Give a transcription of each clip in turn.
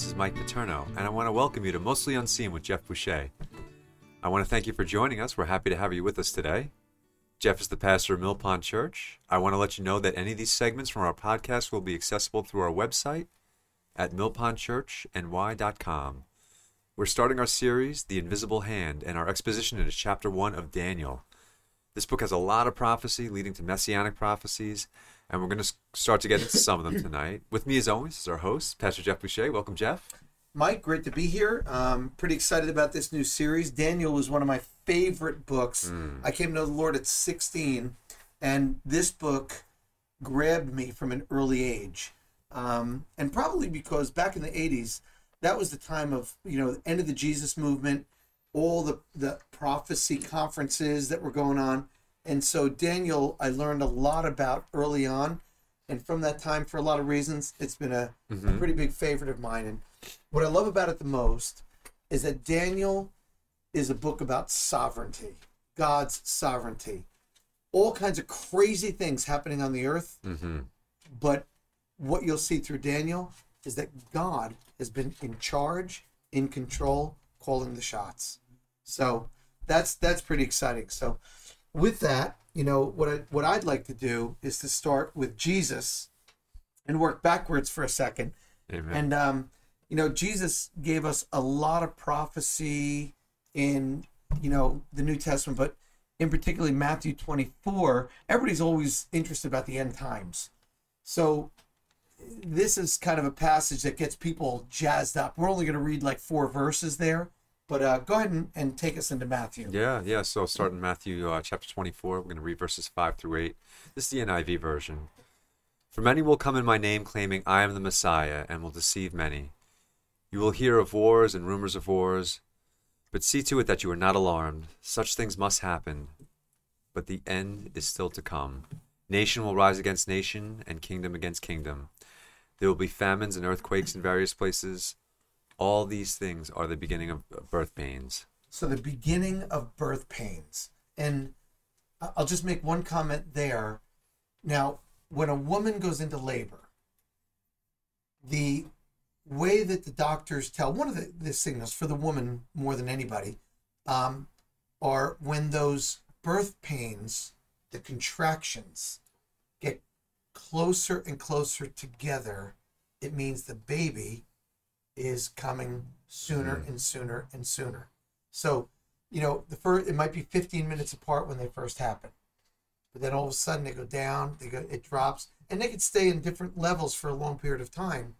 This is Mike Paterno, and I want to welcome you to Mostly Unseen with Jeff Boucher. I want to thank you for joining us. We're happy to have you with us today. Jeff is the pastor of Mill Pond Church. I want to let you know that any of these segments from our podcast will be accessible through our website at millpondchurchny.com. We're starting our series, The Invisible Hand, and our exposition into chapter 1 of Daniel. This book has a lot of prophecy leading to messianic prophecies, and we're going to start to get into some of them tonight. With me, as always, is our host, Pastor Jeff Boucher. Welcome, Jeff. Mike, great to be here. Um, pretty excited about this new series. Daniel was one of my favorite books. Mm. I came to know the Lord at 16, and this book grabbed me from an early age. Um, and probably because back in the 80s, that was the time of, you know, the end of the Jesus movement, all the, the prophecy conferences that were going on. And so Daniel, I learned a lot about early on. And from that time, for a lot of reasons, it's been a, a Mhm. pretty big favorite of mine. And what I love about it the most is that Daniel is a book about sovereignty, God's sovereignty. All kinds of crazy things happening on the earth, Mm-hmm. but what you'll see through Daniel is that God has been in charge, in control, calling the shots. So that's that's pretty exciting. So with that, you know, what I what I'd like to do is to start with Jesus and work backwards for a second Amen. and um, you know, Jesus gave us a lot of prophecy in you know the New Testament, but in particularly Matthew 24. Everybody's always interested about the end times, so this is kind of a passage that gets people jazzed up. We're only going to read like four verses there, but uh, go ahead and, and take us into Matthew. Yeah, yeah. So starting in Matthew uh, chapter 24, we're going to read verses 5 through 8. This is the NIV version. For many will come in my name, claiming, I am the Messiah, and will deceive many. You will hear of wars and rumors of wars, but see to it that you are not alarmed. Such things must happen, but the end is still to come. Nation will rise against nation, and kingdom against kingdom. There will be famines and earthquakes in various places. All these things are the beginning of birth pains. So the beginning of birth pains. And I'll just make one comment there. Now, when a woman goes into labor, the way that the doctors tell one of the, the signals for the woman more than anybody um, are when those birth pains, the contractions, get closer and closer together, it means the baby is coming sooner Mm. and sooner and sooner. So, you know, the first it might be 15 minutes apart when they first happen, but then all of a sudden they go down, they go, it drops, and they could stay in different levels for a long period of time,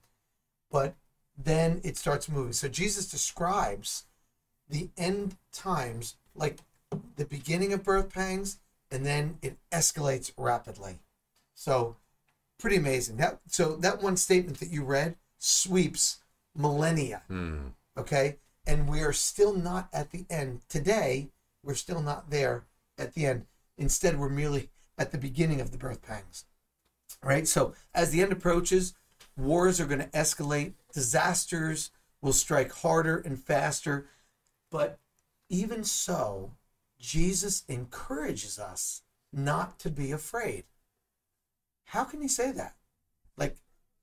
but then it starts moving. So Jesus describes the end times like the beginning of birth pangs, and then it escalates rapidly. So, pretty amazing. That so that one statement that you read sweeps millennia Hmm. okay? And we are still not at the end. Today we're still not there at the end. Instead we're merely at the beginning of the birth pangs right? So as the end approaches wars are going to escalate. Disasters will strike harder and faster. But even so jesus encourages us not to be afraid. How can he say that? Like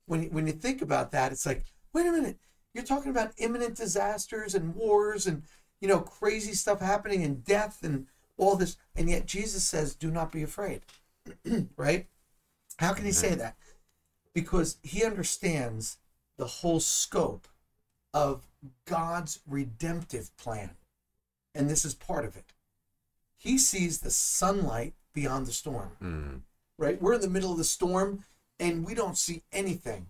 when when you think about that it's like wait a minute you're talking about imminent disasters and wars and you know crazy stuff happening and death and all this and yet jesus says do not be afraid right how can he say that because he understands the whole scope of god's redemptive plan and this is part of it he sees the sunlight beyond the storm Hmm. right? We're in the middle of the storm and we don't see anything.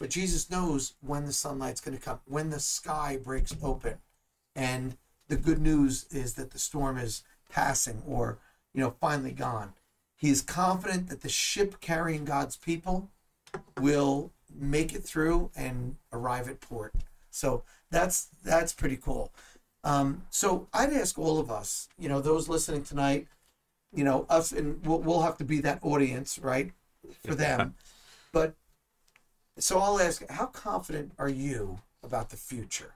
But Jesus knows when the sunlight's going to come, when the sky breaks open. And the good news is that the storm is passing or, you know, finally gone. He is confident that the ship carrying God's people will make it through and arrive at port. So that's that's pretty cool. Um, so I'd ask all of us, you know, those listening tonight, you know, us, and we'll, we'll have to be that audience, right, for them. but so I'll ask, how confident are you about the future?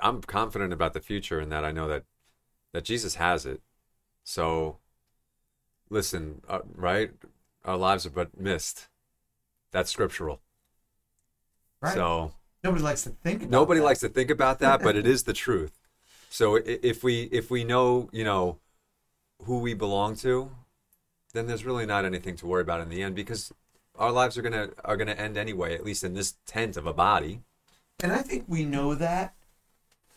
I'm confident about the future in that I know that that Jesus has it. So, listen, uh, right? Our lives are but mist. That's scriptural. Right. So Nobody likes to think about nobody that. likes to think about that, but it is the truth. So if we if we know you know who we belong to, then there's really not anything to worry about in the end because our lives are gonna are gonna end anyway, at least in this tent of a body. And I think we know that.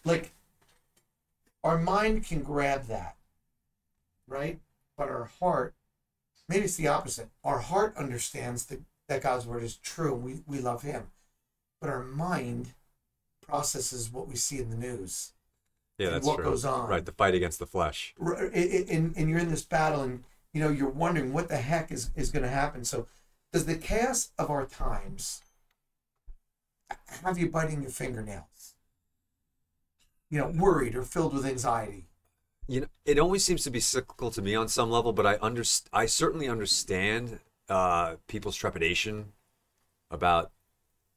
Like, our mind can grab that, right? But our heart, maybe it's the opposite. Our heart understands that, that God's word is true. We, we love Him. But our mind processes what we see in the news. Yeah, that's what true. goes on. Right, the fight against the flesh. R- i- i- And, and you're in this battle and, you know, you're wondering what the heck is, is going to happen. So, does the chaos of our times have you biting your fingernails? You know, worried or filled with anxiety. You know, it always seems to be cyclical to me on some level, but I under I certainly understand uh, people's trepidation about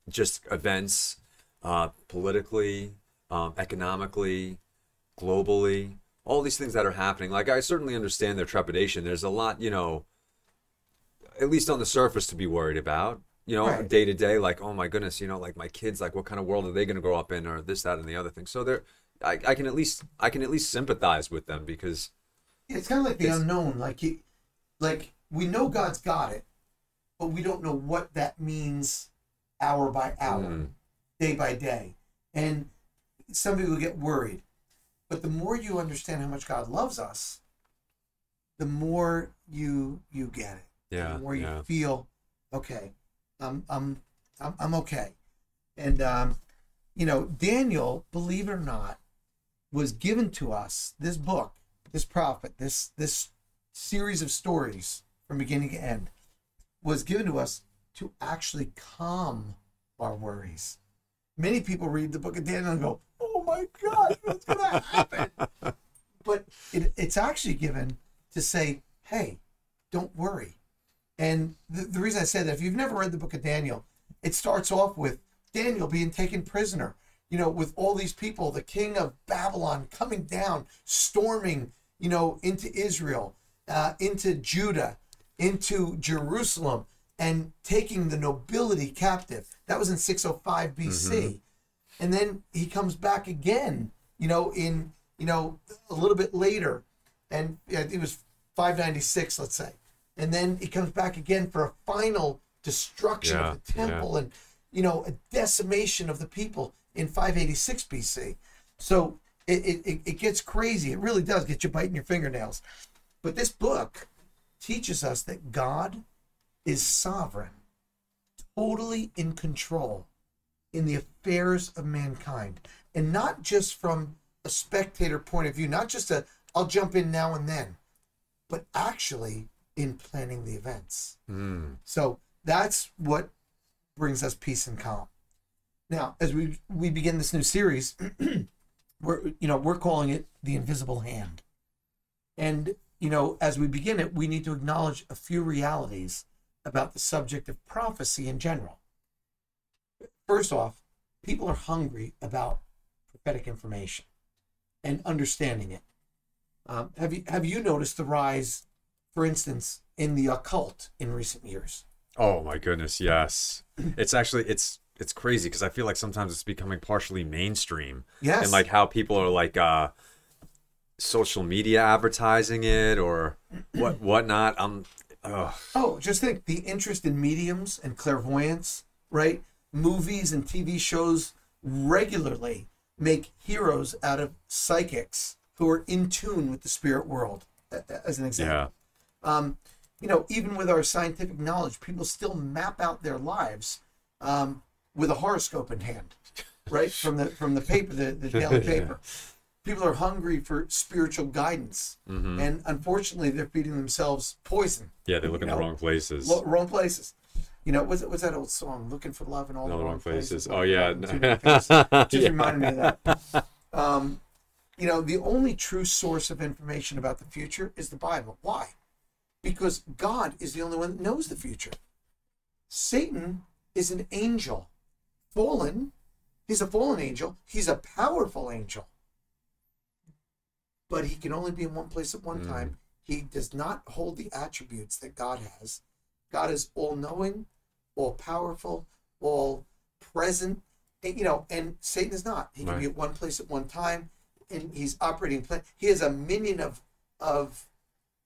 just events, uh, politically, um, economically, globally, all these things that are happening. Like I certainly understand their trepidation. There's a lot, you know, at least on the surface, to be worried about. You know, Right. day to day, like, oh my goodness, you know, like my kids, like, what kind of world are they going to grow up in, or this, that, and the other thing. So there, I, I can at least, I can at least sympathize with them because, Yeah, it's kind of like the unknown. Like you, like we know God's got it, but we don't know what that means, hour by hour, Mm. day by day, and some people get worried. But the more you understand how much God loves us, the more you you get it. Yeah, the more you feel, okay, I'm I'm I'm, I'm okay. And um, you know, Daniel, believe it or not, was given to us this book, this prophet, this this series of stories from beginning to end, was given to us to actually calm our worries. Many people read the book of Daniel and go, "Oh my God, what's going to happen?" but it, it's actually given to say, "Hey, don't worry." And the, the reason I say that, if you've never read the book of Daniel, it starts off with Daniel being taken prisoner, you know, with all these people, the king of Babylon coming down, storming, you know, into Israel, uh, into Judah, into Jerusalem, and taking the nobility captive. That was in 605 BC. And then he comes back again, you know, in, you know, a little bit later. And it was 596, let's say. And then he comes back again for a final destruction Yeah, of the temple and, you know, a decimation of the people in 586 BC. So it, it, it- it gets crazy. It really does get you biting your fingernails. But this book teaches us that God is sovereign, totally in control in the affairs of mankind. And not just from a spectator point of view, not just a, I'll jump in now and then, but actually in planning the events. Mm. So that's what brings us peace and calm. Now, as we we begin this new series, we're you know we're calling it the invisible hand, and you know as we begin it, we need to acknowledge a few realities about the subject of prophecy in general. First off, people are hungry about prophetic information and understanding it. Um, have you have you noticed the rise, for instance, in the occult in recent years? Oh my goodness, yes. It's actually it's it's crazy because I feel like sometimes it's becoming partially mainstream. Yes. And like how people are like uh social media advertising it or what whatnot. I'm oh Oh, just think the interest in mediums and clairvoyance, right? Movies and TV shows regularly make heroes out of psychics who are in tune with the spirit world, as an example. Yeah. Um, you know, even with our scientific knowledge, people still map out their lives um, with a horoscope in hand, right? From the from the paper, the, the daily Yeah. paper. People are hungry for spiritual guidance, Mhm. and unfortunately, they're feeding themselves poison. Yeah, they look in You the wrong places. Lo- wrong places. You know, what's, was that old song? Looking for love in all No, the wrong, places. places. Oh yeah. Looking too many places. Just Yeah. reminded me of that. Um, you know, the only true source of information about the future is the Bible. Why? Because God is the only one that knows the future. Satan is an angel, fallen. He's a fallen angel. He's a powerful angel. But he can only be in one place at one Mm. time. He does not hold the attributes that God has. God is all knowing, all powerful, all present. And, you know, and Satan is not. He can be at one place at one time, and he's operating. He has a minion of of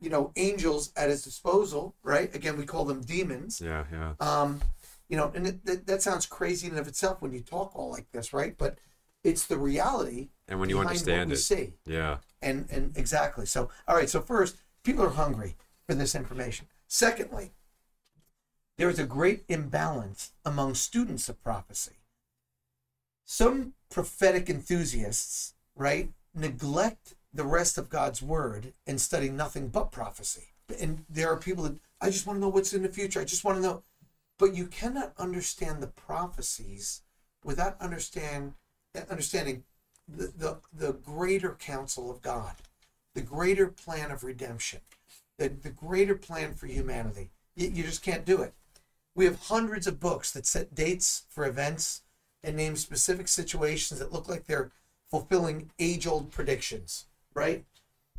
you know angels at his disposal. Right? Again, we call them demons. Yeah, yeah. Um, you know, and it, that, that sounds crazy in and of itself when you talk all like this, right? But it's the reality And when you understand it, see yeah, and and exactly so all right so first people are hungry for this information secondly there is a great imbalance among students of prophecy some prophetic enthusiasts right neglect the rest of god's word and study nothing but prophecy and there are people that i just want to know what's in the future i just want to know but you cannot understand the prophecies without understand understanding the, the, the greater counsel of God, the greater plan of redemption, the, the greater plan for humanity. You, you just can't do it. We have hundreds of books that set dates for events and name specific situations that look like they're fulfilling age old predictions, right?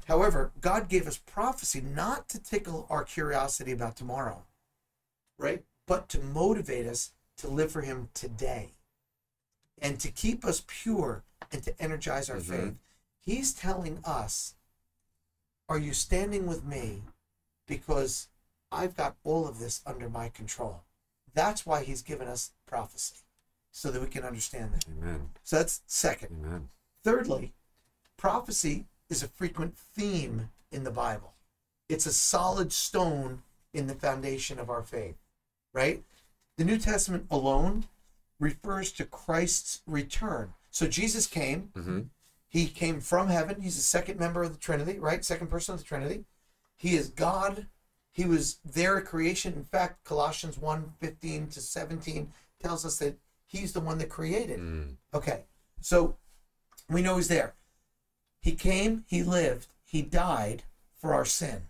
However, God gave us prophecy not to tickle our curiosity about tomorrow, right? But to motivate us to live for Him today and to keep us pure and to energize our Mhm. faith. He's telling us, Are you standing with me? Because I've got all of this under my control. That's why He's given us prophecy, so that we can understand that. amen, So that's second. amen. Thirdly, prophecy is a frequent theme in the Bible. It's a solid stone in the foundation of our faith, right? The New Testament alone refers to Christ's return. So Jesus came, hmm he came from heaven. He's the second member of the Trinity, right? Second person of the Trinity. He is God. He was there at creation. In fact, Colossians 1 15 to 17 tells us that he's the one that created. Mm. Okay, so we know he's there. He came, he lived, he died for our sin.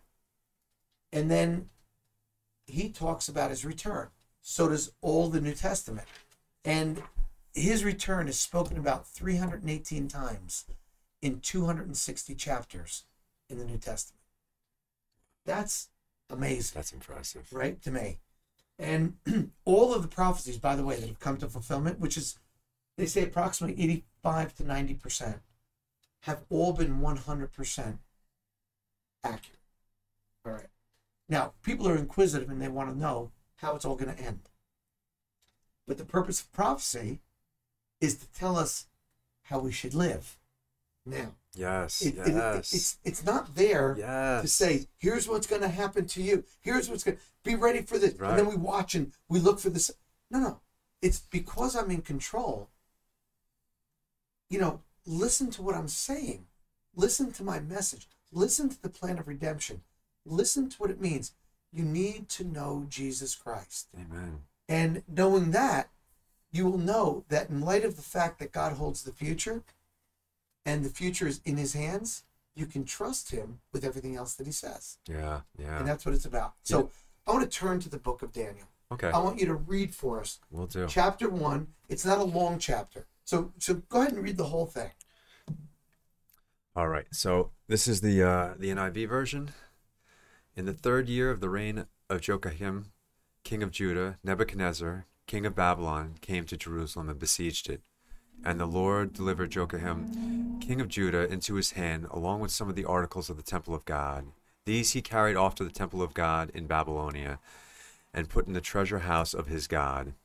And then he talks about his return. So does all the New Testament. And his return is spoken about 318 times in 260 chapters in the New Testament. That's amazing That's impressive. right to me and all of the prophecies by the way that have come to fulfillment which is they say approximately 85 to 90 percent have all been 100 percent accurate all right now people are inquisitive and they want to know how it's all going to end but the purpose of prophecy is to tell us how we should live now Yes, it, it- it- yes, it's it's not there yes. to say, here's what's going to happen to you. Here's what's going to be ready for this. Right. And then we watch and we look for this. No, no. It's because I'm in control. You know, listen to what I'm saying. Listen to my message. Listen to the plan of redemption. Listen to what it means. You need to know Jesus Christ. Amen. And knowing that, you will know that in light of the fact that God holds the future and the future is in his hands, you can trust him with everything else that he says. Yeah, yeah. And that's what it's about. So I want to turn to the book of Daniel. okay, I want you to read for us we'll do. chapter one. It's not a long chapter. So so go ahead and read the whole thing. All right. So this is the uh, the NIV version. In the third year of the reign of Joachim, king of Judah, Nebuchadnezzar, king of Babylon, came to Jerusalem and besieged it. And the Lord delivered Joachim, king of Judah, into his hand, along with some of the articles of the temple of God. These he carried off to the temple of God in Babylonia, and put in the treasure house of his God.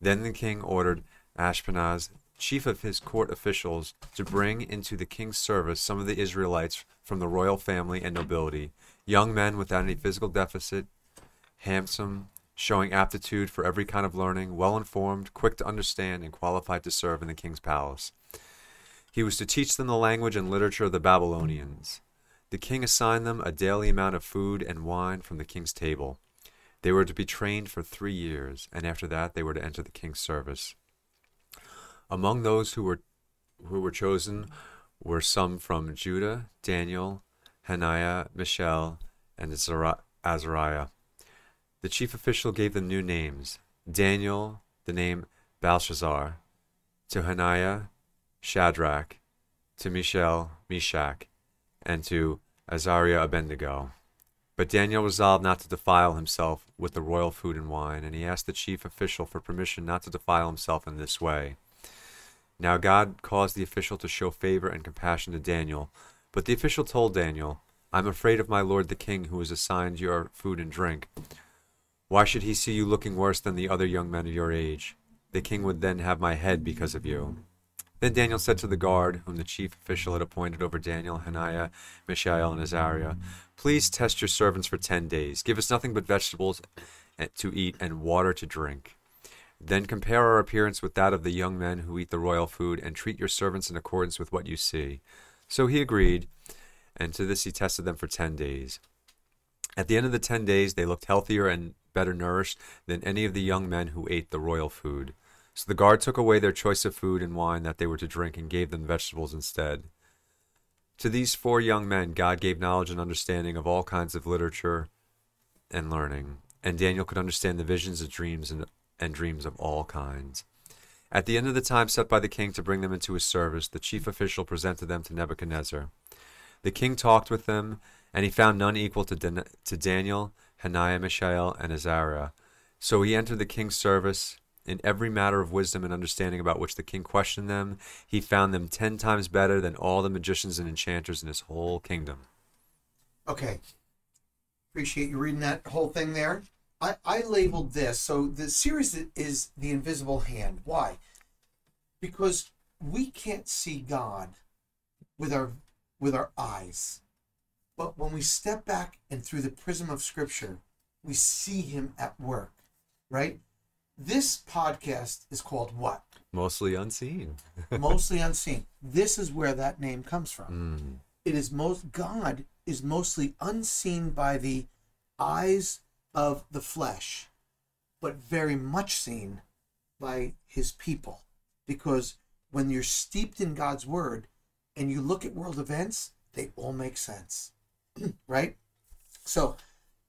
Then the king ordered Ashpenaz, chief of his court officials, to bring into the king's service some of the Israelites from the royal family and nobility, young men without any physical deficit, handsome, showing aptitude for every kind of learning, well informed, quick to understand, and qualified to serve in the king's palace. He was to teach them the language and literature of the Babylonians. The king assigned them a daily amount of food and wine from the king's table. They were to be trained for three years, and after that they were to enter the king's service. Among those who were who were chosen were some from Judah, Daniel, Hananiah, Mishael, and Azariah. The chief official gave them new names. Daniel, the name Belshazzar, to Hananiah, Shadrach, to Mishael, Meshach, and to Azariah Abednego. But Daniel resolved not to defile himself with the royal food and wine, and he asked the chief official for permission not to defile himself in this way. Now God caused the official to show favor and compassion to Daniel, but the official told Daniel, I am afraid of my lord the king, who has assigned your food and drink. Why should he see you looking worse than the other young men of your age? The king would then have my head because of you. Then Daniel said to the guard, whom the chief official had appointed over Daniel, Hananiah, Mishael, and Azariah, Please test your servants for ten days. Give us nothing but vegetables to eat and water to drink. Then compare our appearance with that of the young men who eat the royal food, and treat your servants in accordance with what you see. So he agreed, and to this he tested them for ten days. At the end of the ten days, they looked healthier and better nourished than any of the young men who ate the royal food. So the guard took away their choice of food and wine that they were to drink and gave them vegetables instead. To these four young men, God gave knowledge and understanding of all kinds of literature and learning, and Daniel could understand the visions and dreams and, and dreams of all kinds. At the end of the time set by the king to bring them into his service, the chief official presented them to Nebuchadnezzar. The king talked with them, and he found none equal to, Dan- to Daniel, Hananiah, Mishael, and Azariah. So he entered the king's service in every matter of wisdom and understanding about which the king questioned them, he found them ten times better than all the magicians and enchanters in his whole kingdom. Okay. Appreciate you reading that whole thing there. I, I labeled this. So the series is The Invisible Hand. Why? Because we can't see God with our with our eyes. But when we step back and through the prism of scripture, we see him at work, right? This podcast is called what? Mostly unseen. mostly unseen. This is where that name comes from. Mm. It is most God is mostly unseen by the eyes of the flesh, but very much seen by his people. Because when you're steeped in God's word and you look at world events, they all make sense. right? So,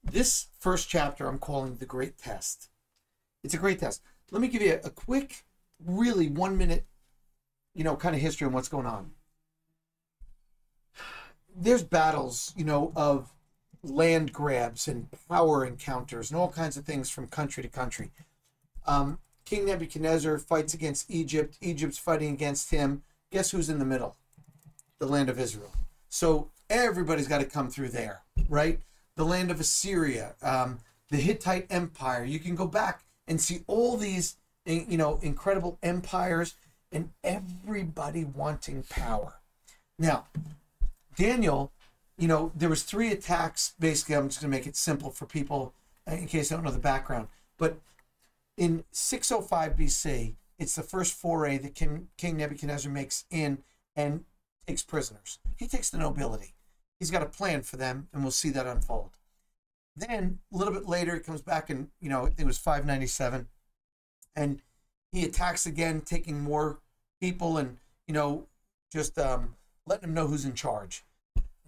this first chapter I'm calling the Great Test. It's a great test. Let me give you a, a quick, really one minute, you know, kind of history on what's going on. There's battles, you know, of land grabs and power encounters and all kinds of things from country to country. Um, King Nebuchadnezzar fights against Egypt. Egypt's fighting against him. Guess who's in the middle? The land of Israel. So everybody's got to come through there, right? The land of Assyria, um, the Hittite Empire. You can go back and see all these you know incredible empires and everybody wanting power now daniel you know there was three attacks. Basically i'm just going to make it simple for people in case they don't know the background. But in 605 bc it's the first foray that king, king nebuchadnezzar makes in and takes prisoners. He takes the nobility. He's got a plan for them and we'll see that unfold. Then a little bit later, he comes back and you know it was 597, and he attacks again, taking more people and you know just um, letting them know who's in charge.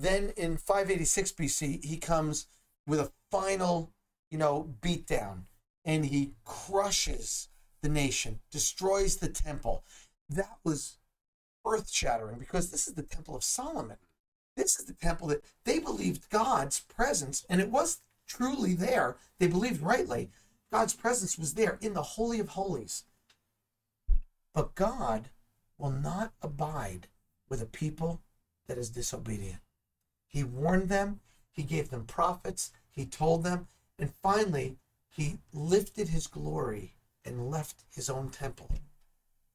Then in 586 BC, he comes with a final you know beatdown, and he crushes the nation, destroys the temple. That was earth shattering because this is the temple of Solomon. This is the temple that they believed God's presence, and it was truly there. They believed rightly. God's presence was there in the Holy of Holies. But God will not abide with a people that is disobedient. He warned them, He gave them prophets, He told them, and finally, He lifted His glory and left His own temple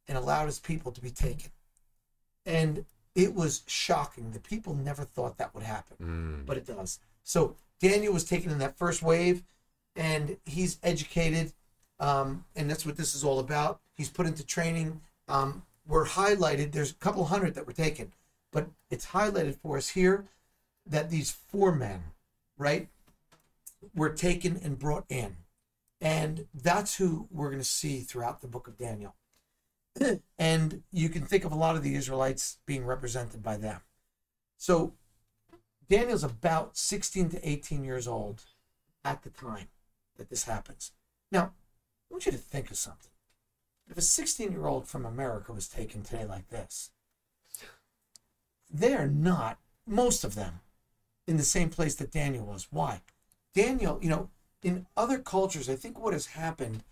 and allowed His people to be taken. And it was shocking. The people never thought that would happen, mm. but it does. So Daniel was taken in that first wave, and he's educated, um, and that's what this is all about. He's put into training. Um, we're highlighted. There's a couple hundred that were taken, but it's highlighted for us here that these four men, right, were taken and brought in, and that's who we're going to see throughout the book of Daniel. and you can think of a lot of the Israelites being represented by them. So Daniel's about 16 to 18 years old at the time that this happens. Now, I want you to think of something. If a 16 year old from America was taken today like this, they're not, most of them, in the same place that Daniel was. Why? Daniel, you know, in other cultures, I think what has happened,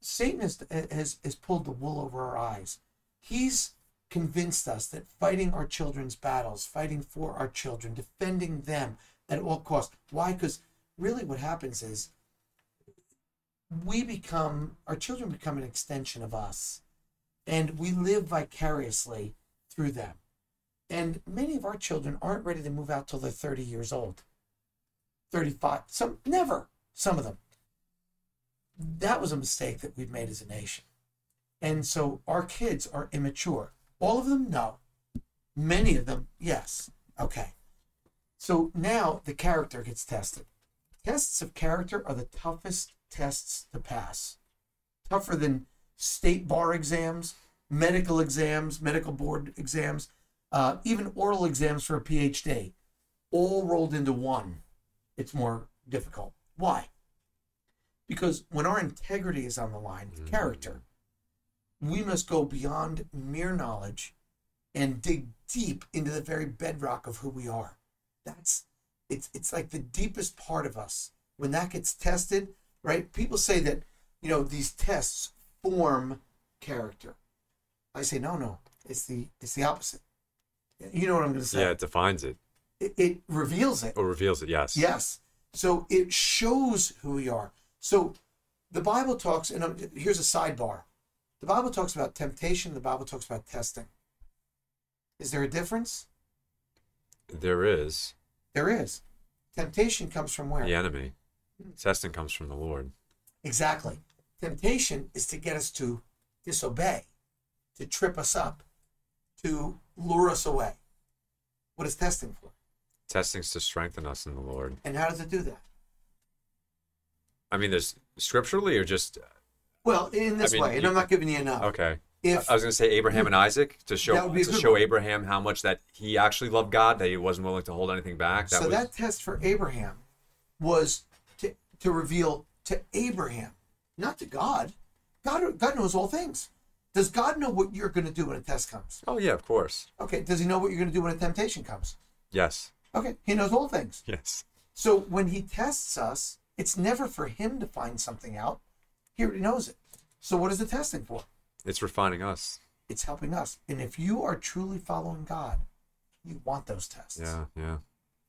Satan has, has, has pulled the wool over our eyes. He's convinced us that fighting our children's battles, fighting for our children, defending them at all costs. Why? Because really what happens is we become, our children become an extension of us, and we live vicariously through them. And many of our children aren't ready to move out till they're 30 years old, 35, some never, some of them. That was a mistake that we've made as a nation. And so our kids are immature. All of them, no. Many of them, yes. Okay. So now the character gets tested. Tests of character are the toughest tests to pass. Tougher than state bar exams, medical exams, medical board exams, uh, even oral exams for a PhD, all rolled into one. It's more difficult. Why? Because when our integrity is on the line, Mm. character, we must go beyond mere knowledge and dig deep into the very bedrock of who we are. That's it's it's like the deepest part of us. When that gets tested, right? People say that, you know, these tests form character. I say no, no. It's the it's the opposite. You know what I'm going to say? Yeah, it defines it It, it reveals it. or reveals it. Yes. Yes. So it shows who we are. So the Bible talks, and um, here's a sidebar. The Bible talks about temptation. The Bible talks about testing. Is there a difference? There is There is. Temptation comes from where? the enemy. Testing comes from the Lord. Exactly. Temptation is to get us to disobey, to trip us up, to lure us away. What is testing for? Testing's to strengthen us in the Lord. And how does it do that? I mean, there's scripturally or just Well, in this mean, way, and you- I'm not giving you enough. okay. If I was going to say Abraham and Isaac to show would be a to show one. Abraham how much that he actually loved God, that he wasn't willing to hold anything back. That so was that test for Abraham was to, to reveal to Abraham, not to God. God. God knows all things. Does God know what you're going to do when a test comes? oh yeah, of course. Okay. Does he know what you're going to do when a temptation comes? Yes. Okay. He knows all things. Yes. So when he tests us, it's never for him to find something out. He already knows it. So what is the testing for? It's refining us. It's helping us. And if you are truly following God, you want those tests. Yeah. Yeah.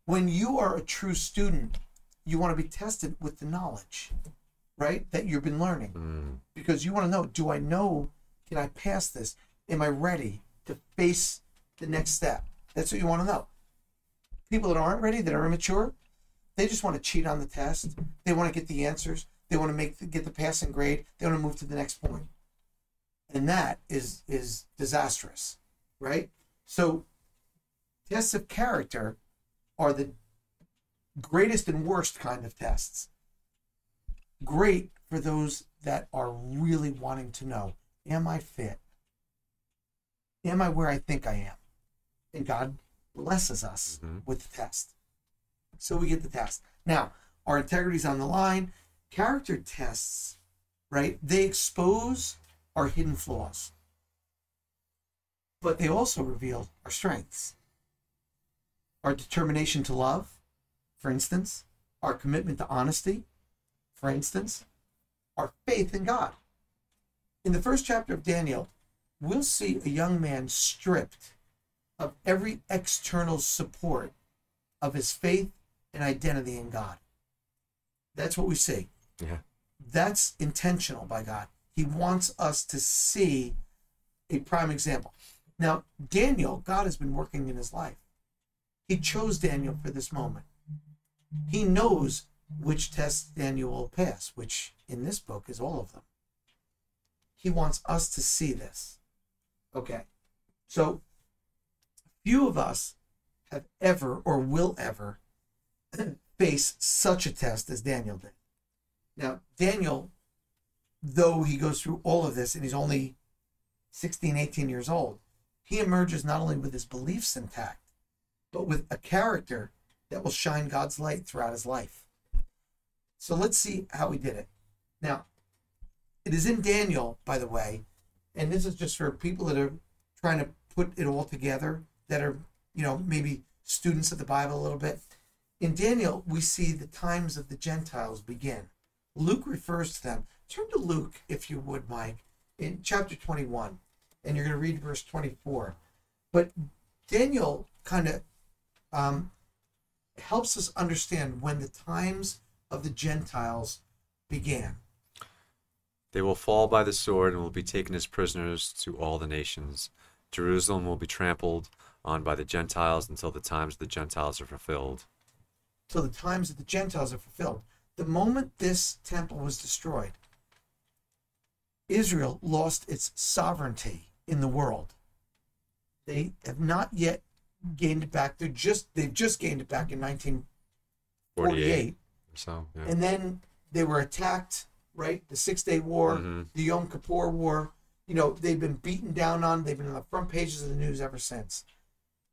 when you are a true student, you want to be tested with the knowledge, right? That you've been learning. Mm. Because you want to know, do I know, can I pass this? Am I ready to face the next step? That's what you want to know. People that aren't ready, that are immature, they just want to cheat on the test. They want to get the answers. They want to make get the passing grade. They want to move to the next point. And that is is disastrous, right? So tests of character are the greatest and worst kind of tests. Great for those that are really wanting to know Am I fit? Am I where I think I am? And God blesses us Mhm. with the test. So we get the test. Now, our integrity's on the line. Character tests, right? They expose our hidden flaws, but they also reveal our strengths our determination to love, for instance, our commitment to honesty, for instance, our faith in God. In the first chapter of Daniel, we'll see a young man stripped of every external support of his faith and identity in God. That's what we see. Yeah. That's intentional by God. He wants us to see a prime example. Now, Daniel, God has been working in his life. He chose Daniel for this moment. He knows which tests Daniel will pass, which in this book is all of them. He wants us to see this. Okay. So, few of us have ever or will ever face such a test as Daniel did. Now, Daniel, though he goes through all of this and he's only 16, 18 years old, he emerges not only with his beliefs intact, but with a character that will shine God's light throughout his life. So let's see how he did it. Now, it is in Daniel, by the way, and this is just for people that are trying to put it all together, that are, you know, maybe students of the Bible a little bit. in Daniel, we see the times of the Gentiles begin. Luke refers to them. Turn to Luke, if you would, Mike, in chapter 21, and you're going to read verse 24. But Daniel kind of um, helps us understand when the times of the Gentiles began. They will fall by the sword and will be taken as prisoners to all the nations. Jerusalem will be trampled on by the Gentiles until the times of the Gentiles are fulfilled. Till the times of the Gentiles are fulfilled. The moment this temple was destroyed, Israel lost its sovereignty in the world. They have not yet gained it back. They're just they've just gained it back in 1948. So, yeah. And then they were attacked, right? The Six Day War, Mhm. the Yom Kippur War. You know, they've been beaten down on. They've been on the front pages of the news ever since.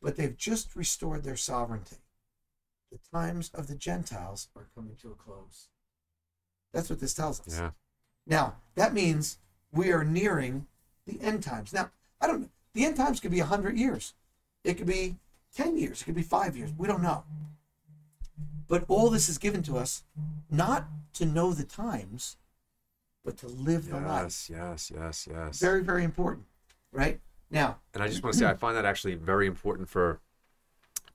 But they've just restored their sovereignty. The times of the Gentiles are coming to a close. That's what this tells us. yeah. Now, that means we are nearing the end times. Now, I don't know. the end times could be 100 years. It could be 10 years, it could be 5 years. We don't know. But all this is given to us not to know the times, but to live the life. Yes, yes, yes, yes. Very very important, right? Now, and I just want to say I find that actually very important for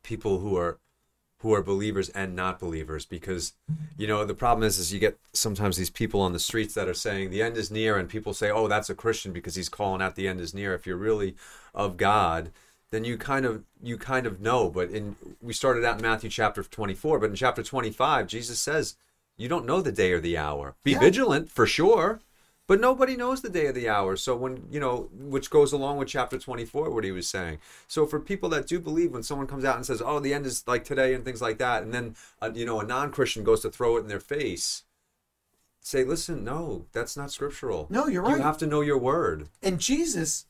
people who are who are believers and not believers because you know the problem is is you get sometimes these people on the streets that are saying the end is near and people say oh that's a Christian because he's calling out the end is near if you're really of God then you kind of you kind of know but in we started out in Matthew chapter 24 but in chapter 25 Jesus says you don't know the day or the hour be Yeah. vigilant for sure but nobody knows the day of the hour. So when you know, which goes along with chapter twenty-four, what he was saying. So for people that do believe, when someone comes out and says, "Oh, the end is like today" and things like that, and then uh, you know a non-Christian goes to throw it in their face, say, "Listen, no, that's not scriptural. No, you're right. You have to know your word. and Jesus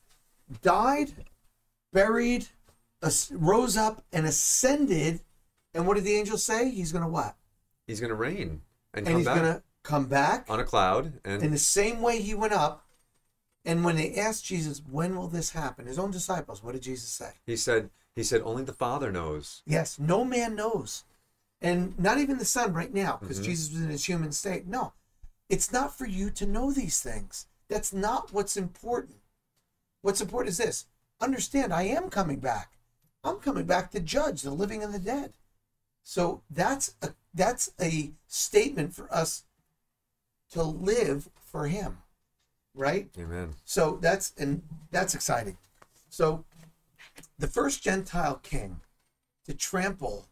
died, buried, rose up and ascended, and what did the angels say? He's going to what? He's going to reign and, and come he's back going to come back on a cloud." And in the same way he went up. And when they asked Jesus, when will this happen? His own disciples, what did Jesus say? he said, "He said only the Father knows." Yes, no man knows. And not even the Son right now, because Mhm. Jesus was in his human state. No, it's not for you to know these things. That's not what's important. What's important is this understand, I am coming back. I'm coming back to judge the living and the dead. So that's a that's a statement for us to live for him. Right? Amen. So that's and that's exciting. So the first Gentile king to trample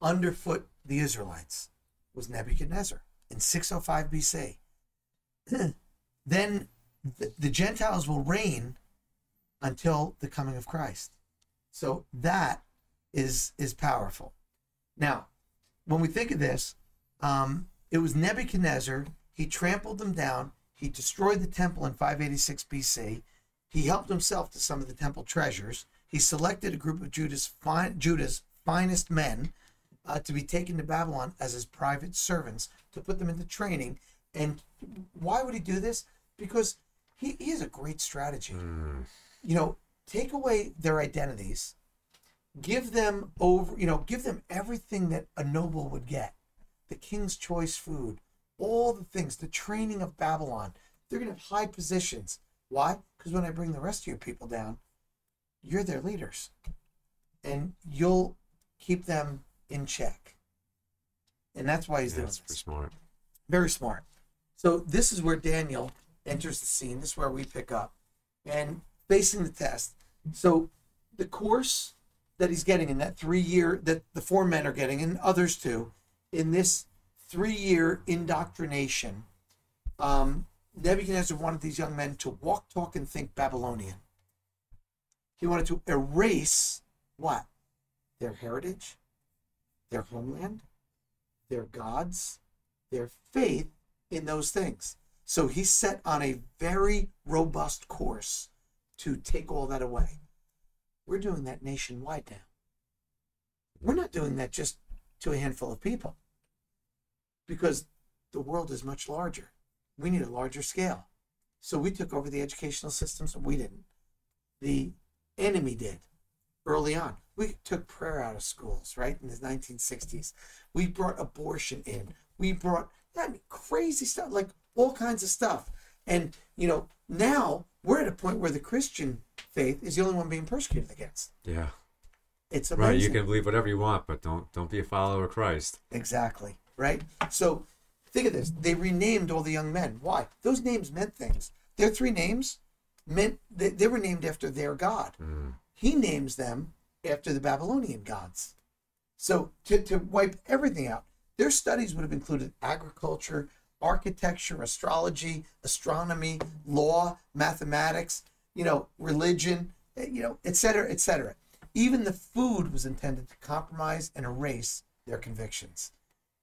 underfoot the Israelites was Nebuchadnezzar in 605 BC. then the, the Gentiles will reign until the coming of Christ. So that is is powerful. Now, when we think of this, um, it was Nebuchadnezzar. He trampled them down. He destroyed the temple in 586 BC. He helped himself to some of the temple treasures. He selected a group of Judah's, fine, Judah's finest men uh, to be taken to Babylon as his private servants to put them into training. And why would he do this? Because he, he has a great strategy. Mm. You know, take away their identities, give them over, you know, give them everything that a noble would get the king's choice food, all the things, the training of Babylon. They're going to have high positions. Why? Because when I bring the rest of your people down, you're their leaders. And you'll keep them in check. And that's why he's Yeah, doing that's this. smart. Very smart. So this is where Daniel enters the scene. This is where we pick up and facing the test. So the course that he's getting in that three year that the four men are getting and others too in this three year indoctrination, um, Nebuchadnezzar wanted these young men to walk, talk, and think Babylonian. He wanted to erase what? Their heritage, their homeland, their gods, their faith in those things. So he set on a very robust course to take all that away. We're doing that nationwide now. We're not doing that just to a handful of people because the world is much larger. We need a larger scale. So we took over the educational systems. We didn't. The enemy did early on. We took prayer out of schools, right, in the 1960s. We brought abortion in. We brought I mean, crazy stuff, like all kinds of stuff. And, you know, now we're at a point where the Christian faith is the only one being persecuted against. Yeah. It's amazing. Right. You can believe whatever you want, but don't don't be a follower of Christ. Exactly. Right? So think of this. They renamed all the young men. Why? Those names meant things. Their three names meant they, they were named after their God. Mm. He names them after the Babylonian gods. So to, to wipe everything out, their studies would have included agriculture, architecture, astrology, astronomy, law, mathematics, you know, religion, eh, you know, et cetera, et cetera. Even the food was intended to compromise and erase their convictions.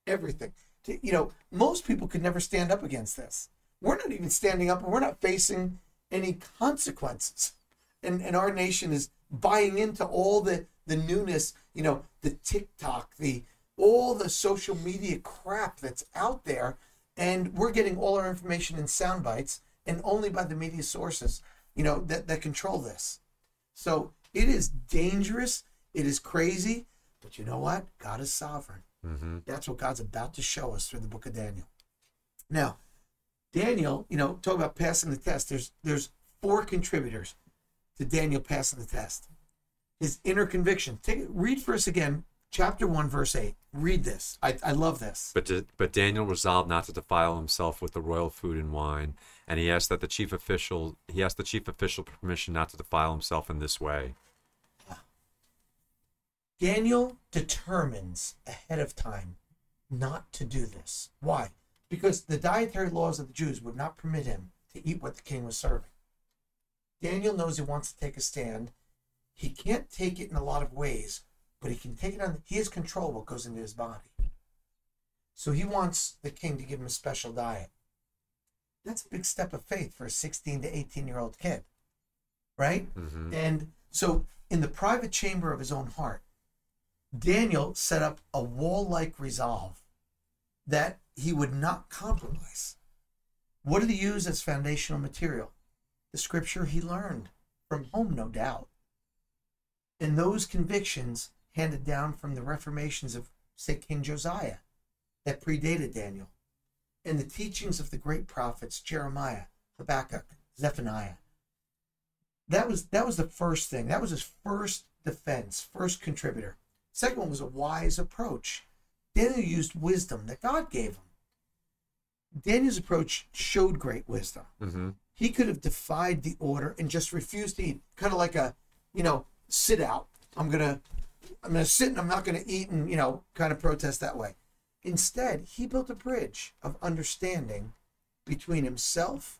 Everything. You know, most people could never stand up against this. We're not even standing up and we're not facing any consequences. And, and our nation is buying into all the, the newness, you know, the TikTok, the all the social media crap that's out there. And we're getting all our information in sound bites and only by the media sources, you know, that, that control this. So it is dangerous. It is crazy. But you know what? God is sovereign. Mm-hmm. That's what God's about to show us through the book of Daniel. Now, Daniel, you know, talk about passing the test. There's there's four contributors to Daniel passing the test. His inner conviction. Take it, read for us again, chapter one, verse eight. Read this. I, I love this. But Da- but Daniel resolved not to defile himself with the royal food and wine, and he asked that the chief official he asked the chief official permission not to defile himself in this way. Daniel determines ahead of time not to do this. Why? Because the dietary laws of the Jews would not permit him to eat what the king was serving. Daniel knows he wants to take a stand. He can't take it in a lot of ways, but he can take it on. He has control what goes into his body. So he wants the king to give him a special diet. That's a big step of faith for a 16 to 18 year old kid, right? Mm-hmm. And so, in the private chamber of his own heart, Daniel set up a wall like resolve that he would not compromise. What did he use as foundational material? The scripture he learned from home, no doubt. And those convictions handed down from the reformations of, say, King Josiah that predated Daniel, and the teachings of the great prophets Jeremiah, Habakkuk, Zephaniah that was that was the first thing. That was his first defense, first contributor. Second one was a wise approach. Daniel used wisdom that God gave him. Daniel's approach showed great wisdom. Mm-hmm. He could have defied the order and just refused to eat, kind of like a, you know, sit out. I'm gonna, I'm gonna sit and I'm not gonna eat, and you know, kind of protest that way. Instead, he built a bridge of understanding between himself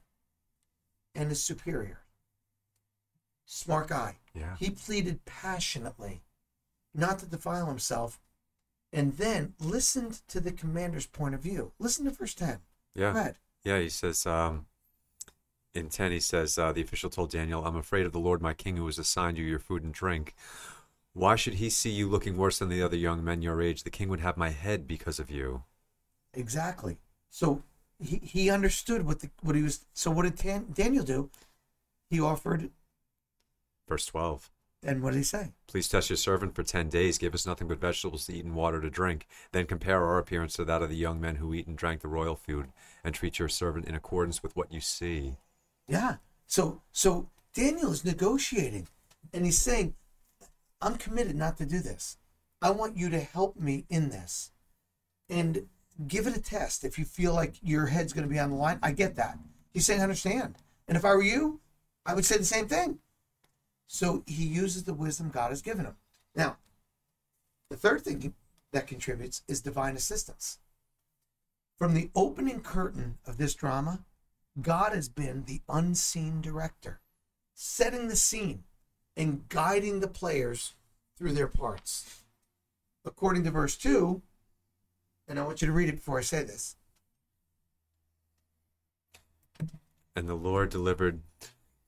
and his superior. Smart guy. Yeah. He pleaded passionately not to defile himself and then listened to the commander's point of view. Listen to verse 10. Yeah. Go ahead. Yeah, he says, um, in 10, he says, uh, the official told Daniel, I'm afraid of the Lord my king who has assigned you your food and drink. Why should he see you looking worse than the other young men your age? The king would have my head because of you. Exactly. So he, he understood what the what he was. So what did Dan, Daniel do? He offered, Verse 12. and what did he say? Please test your servant for 10 days. Give us nothing but vegetables to eat and water to drink. Then compare our appearance to that of the young men who eat and drank the royal food, and treat your servant in accordance with what you see. Yeah. So so Daniel is negotiating, and he's saying, "I'm committed not to do this. I want you to help me in this, and give it a test. If you feel like your head's going to be on the line, I get that." He's saying, "I understand." And if I were you, I would say the same thing. So he uses the wisdom God has given him. Now, the third thing that contributes is divine assistance. From the opening curtain of this drama, God has been the unseen director, setting the scene and guiding the players through their parts. According to verse 2, and I want you to read it before I say this. And the Lord delivered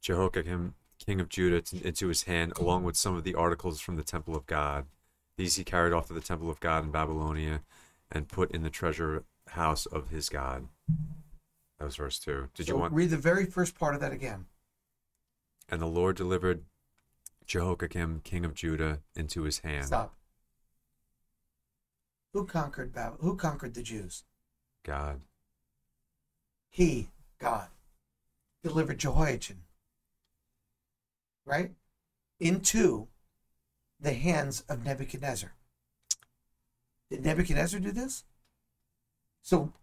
Jehoiakim, king of Judah, into his hand, along with some of the articles from the temple of God. These he carried off to the temple of God in Babylonia, and put in the treasure house of his God. That was verse two. Did you So want? read the very first part of that again? And the Lord delivered Jehoiakim, king of Judah, into his hand. Stop. Who conquered Babylon? Who conquered the Jews? God. He, God, delivered Jehoiachin, right, into the hands of Nebuchadnezzar. Did Nebuchadnezzar do this? So,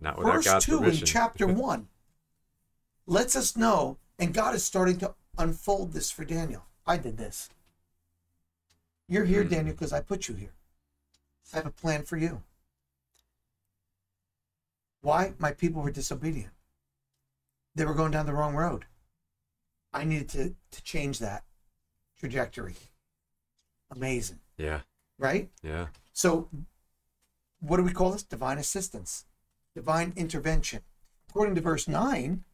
Not verse God's 2 permission. in chapter 1 lets us know, and God is starting to unfold this for Daniel. I did this. You're here, Hmm. Daniel, because I put you here. I have a plan for you. Why? My people were disobedient. They were going down the wrong road. I needed to, to change that trajectory. Amazing, yeah, right? yeah. So, what do we call this? Divine assistance, divine intervention. According to verse 9,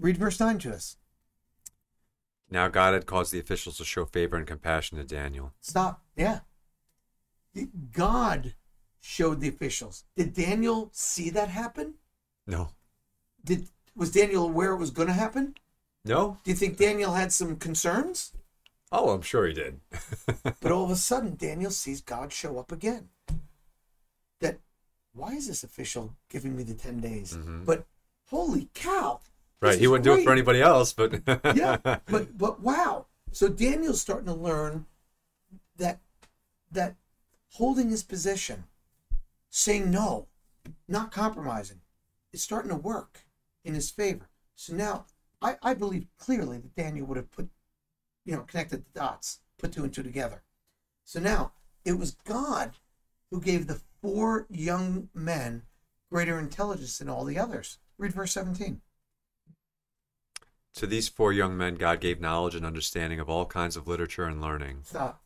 read verse 9 to us. Now God had caused the officials to show favor and compassion to Daniel. Stop. Yeah. God showed the officials. Did Daniel see that happen? No. Did was Daniel aware it was going to happen? No? Do you think Daniel had some concerns? Oh, I'm sure he did. But all of a sudden, Daniel sees God show up again. That why is this official giving me the ten days? Mm-hmm. But holy cow! Right. He wouldn't do it for anybody else, but yeah, but but wow. So Daniel's starting to learn that that holding his position, saying no, not compromising, is starting to work in his favor. So now I, I believe clearly that Daniel would have put you know, connected the dots, put two and two together. So now it was God who gave the four young men greater intelligence than all the others. Read verse 17. To these four young men God gave knowledge and understanding of all kinds of literature and learning. Stop.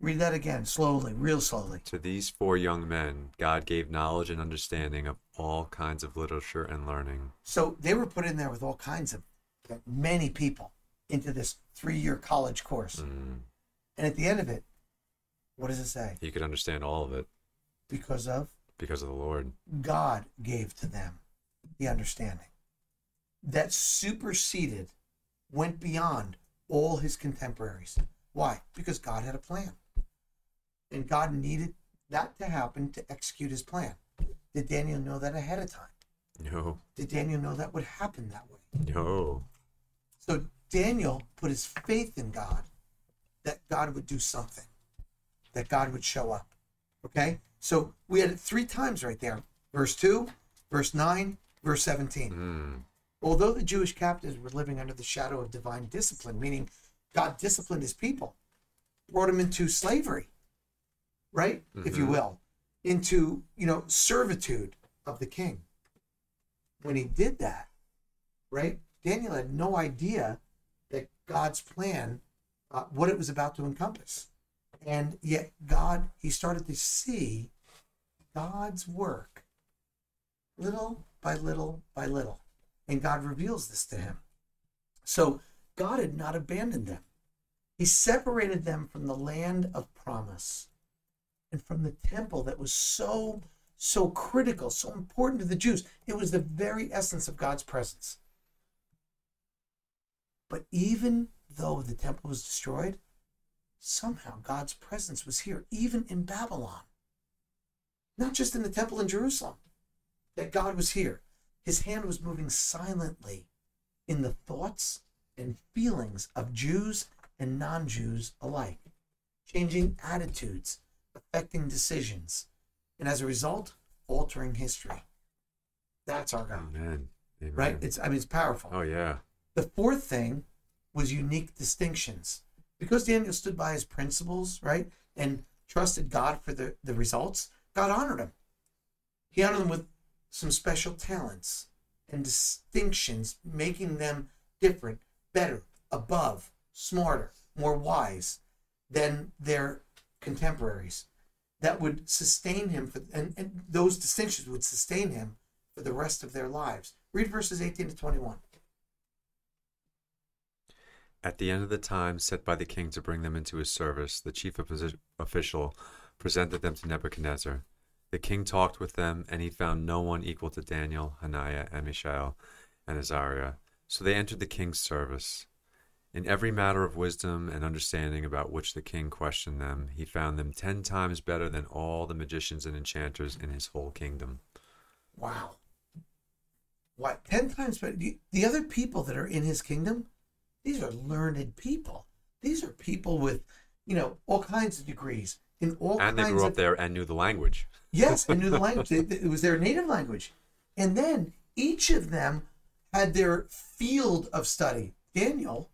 Read that again, slowly, real slowly. To these four young men God gave knowledge and understanding of all kinds of literature and learning. So they were put in there with all kinds of many people into this three year college course. Mm. And at the end of it, what does it say? He could understand all of it Because of because of the Lord. God gave to them the understanding that superseded, went beyond all his contemporaries. Why? Because God had a plan. And God needed that to happen to execute his plan. Did Daniel know that ahead of time? No, Did Daniel know that would happen that way? no. So Daniel put his faith in God that God would do something, that God would show up. Okay? So we had it three times right there verse 2, verse 9, verse 17. Mm. Although the Jewish captives were living under the shadow of divine discipline, meaning God disciplined his people, brought them into slavery, right? If you Mhm. will, into, you know, servitude of the king. When he did that, right? Daniel had no idea that God's plan, uh, what it was about to encompass. And yet, God, he started to see God's work little by little by little. And God reveals this to him. So, God had not abandoned them, He separated them from the land of promise and from the temple that was so, so critical, so important to the Jews. It was the very essence of God's presence. But even though the temple was destroyed, somehow God's presence was here, even in Babylon. Not just in the temple in Jerusalem, that God was here. His hand was moving silently in the thoughts and feelings of Jews and non Jews alike, changing attitudes, affecting decisions, and as a result, altering history. That's our God, Amen. Amen. right? It's, I mean, it's powerful. oh yeah. The fourth thing was unique distinctions. Because Daniel stood by his principles, right, and trusted God for the, the results, God honored him. He honored him with some special talents and distinctions, making them different, better, above, smarter, more wise than their contemporaries. That would sustain him, for, and, and those distinctions would sustain him for the rest of their lives. Read verses 18 to 21. At the end of the time set by the king to bring them into his service, the chief official presented them to Nebuchadnezzar. The king talked with them, and he found no one equal to Daniel, Hananiah, and Mishael, and Azariah. So they entered the king's service. In every matter of wisdom and understanding about which the king questioned them, he found them ten times better than all the magicians and enchanters in his whole kingdom. Wow. What? Ten times better. The the other people that are in his kingdom, these are learned people. These are people with, you know, all kinds of degrees in all And they grew of up there and knew the language. Yes, and knew the language. They- It was their native language. And then each of them had their field of study. Daniel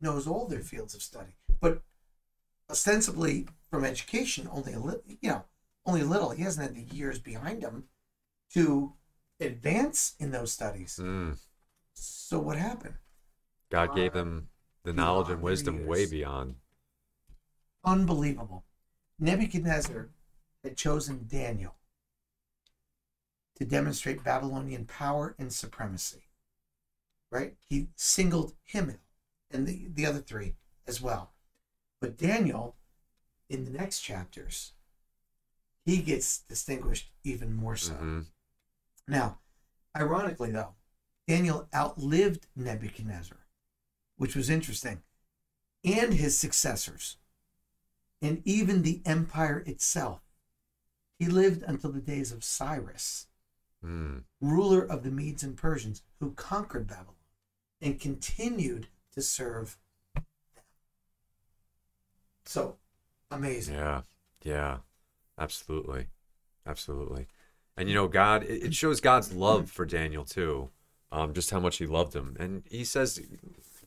knows all their fields of study, but ostensibly from education, only a little, you know, only a little. He hasn't had the years behind him to advance in those studies. Mm. So what happened? God gave them the knowledge and wisdom way beyond. Unbelievable. Nebuchadnezzar had chosen Daniel to demonstrate Babylonian power and supremacy. Right? He singled him out and the, the other three as well. But Daniel, in the next chapters, he gets distinguished even more so. Mhm. Now, ironically, though, Daniel outlived Nebuchadnezzar, which was interesting, and his successors, and even the empire itself. He lived until the days of Cyrus, Mm. ruler of the Medes and Persians, who conquered Babylon and continued to serve them. So amazing. Yeah, yeah, absolutely, absolutely. And you know, God, it, shows God's love for Daniel too, um, just how much He loved him. And He says,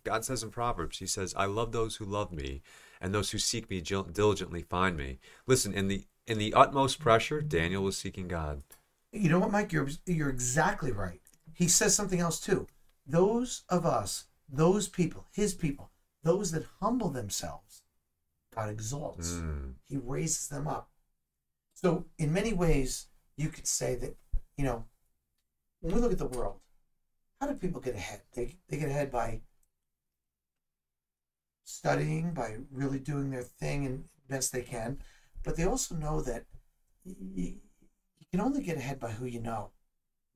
God says in Proverbs, He says, "I love those who love Me, and those who seek Me diligently find Me." Listen, in the in the utmost pressure, Daniel was seeking God. You know what, Mike? You're you're exactly right. He says something else too. Those of us, those people, his people, those that humble themselves, God exalts. Mm. He raises them up. So, in many ways, you could say that, you know, when we look at the world, how do people get ahead? They, they get ahead by studying, by really doing their thing and best they can. But they also know that y- y- you can only get ahead by who you know,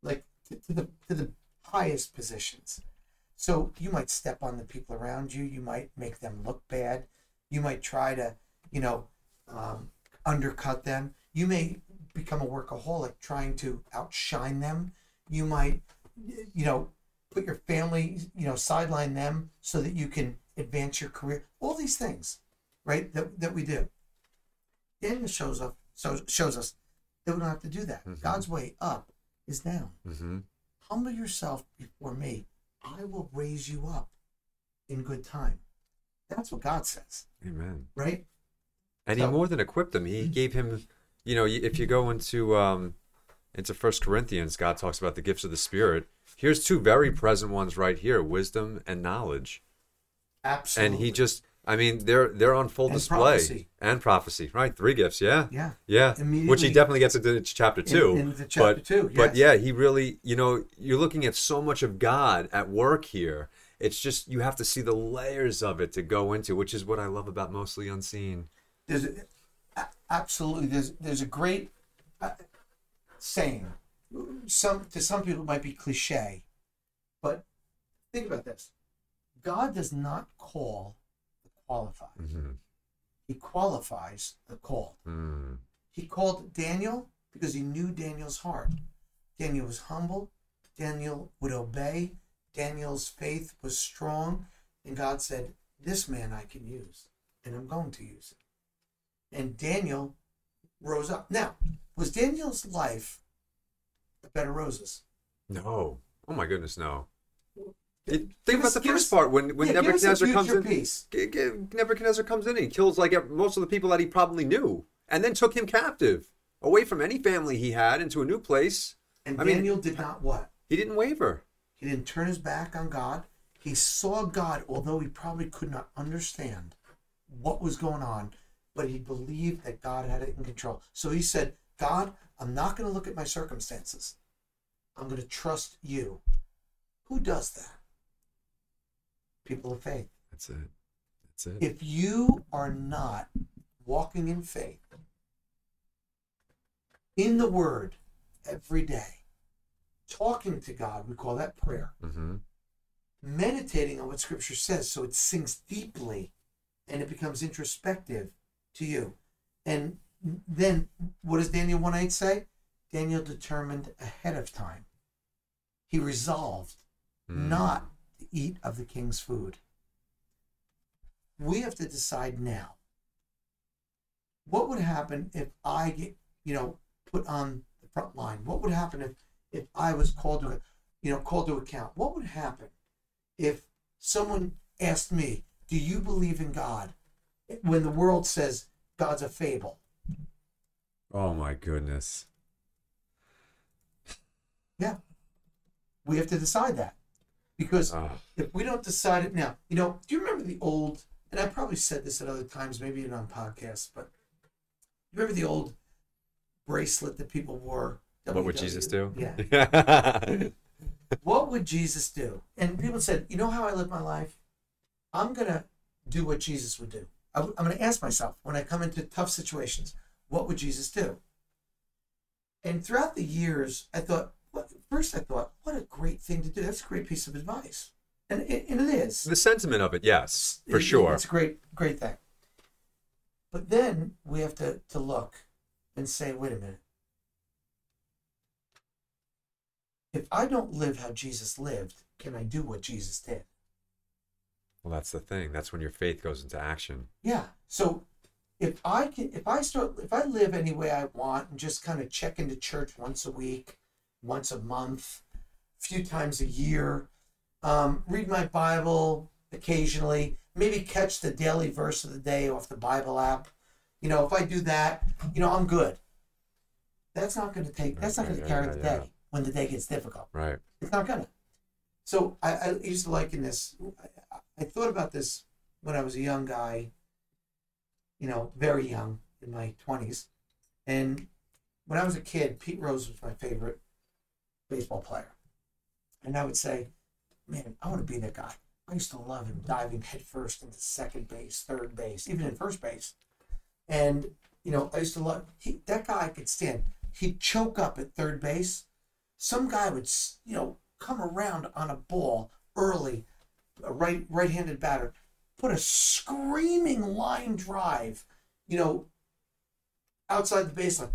like to, to the to the highest positions. So you might step on the people around you. You might make them look bad. You might try to, you know, um, undercut them. You may become a workaholic trying to outshine them. You might, you know, put your family, you know, sideline them so that you can advance your career. All these things, right? That that we do. Daniel shows up, so shows us that we don't have to do that. Mhm. God's way up is down. hmm Humble yourself before me. I will raise you up in good time. That's what God says, Amen. right? And he more than equipped him. He gave him, you know, if you go into um, into First Corinthians, God talks about the gifts of the Spirit. Here's two very present ones right here: wisdom and knowledge. Absolutely. And he just, I mean, they're they're on full And display prophecy. and prophecy, right? Three gifts, yeah, yeah. yeah. Which he definitely gets into chapter In- two. into chapter but, two, But yeah, he really, you know, you're looking at so much of God at work here. It's just you have to see the layers of it to go into, which is what I love about mostly unseen. There's a- absolutely there's there's a great uh, saying. Some to some people it might be cliche, but think about this: God does not call the qualified; hmm He qualifies the called. Mm. He called Daniel because he knew Daniel's heart. Daniel was humble. Daniel would obey. Daniel's faith was strong. And God said, This man I can use, and I'm going to use him. And Daniel rose up. Now, was Daniel's life a bed of roses? No. Oh my goodness, no. It- think about the first part when when yeah, give us a Nebuchadnezzar comes in. piece. Nebuchadnezzar comes in and he kills like most of the people that he probably knew, and then took him captive away from any family he had into a new place. And I mean- Daniel did not what? He didn't waver. He didn't turn his back on God. He saw God, although he probably could not understand what was going on, but he believed that God had it in control. So he said, God, I'm not going to look at my circumstances. I'm going to trust you. Who does that? People of faith. That's it. That's it. If you are not walking in faith, in the Word every day, talking to God, we call that prayer. hmm meditating on what Scripture says so it sinks deeply and it becomes introspective to you. And then what does Daniel 1 8 say? Daniel determined ahead of time. He resolved Mm. not to eat of the king's food. We have to decide now. What would happen if I get, you know, put on the front line? What would happen if, if I was called to, you know, called to account? What would happen if someone asked me, "Do you believe in God?" When the world says God's a fable. Oh my goodness. Yeah, we have to decide that because Ah, if we don't decide it now, you know, do you remember the old, and I probably said this at other times, maybe even on podcasts, but you remember the old bracelet that people wore? what would? Jesus do? Yeah. What would Jesus do? And people said, you know how I live my life? I'm going to do what Jesus would do. I I'm going to ask myself when I come into tough situations, what would Jesus do? And throughout the years, I thought, what, first I thought, what a great thing to do. That's a great piece of advice. And it, and it is. the sentiment of it, yes, for It- sure. It's a great, great thing. But then we have to, to look and say, wait a minute. If I don't live how Jesus lived, can I do what Jesus did? Well, that's the thing. That's when your faith goes into action. Yeah. So if I can, if I start, if I live any way I want and just kind of check into church once a week, once a month, a few times a year, um, read my Bible occasionally, maybe catch the daily verse of the day off the Bible app. You know, if I do that, you know, I'm good. That's not going to take. That's not going to carry right, the yeah. day when the day gets difficult. Right. It's not gonna. So I, I used to liken this. I, I thought about this when I was a young guy. You know, very young in my twenties, and when I was a kid, Pete Rose was my favorite baseball player, and I would say, "Man, I want to be that guy." I used to love him diving headfirst into second base, third base, even in first base, and you know, I used to love he, that guy. Could stand. He'd choke up at third base some guy would you know come around on a ball early a right right-handed batter put a screaming line drive you know outside the baseline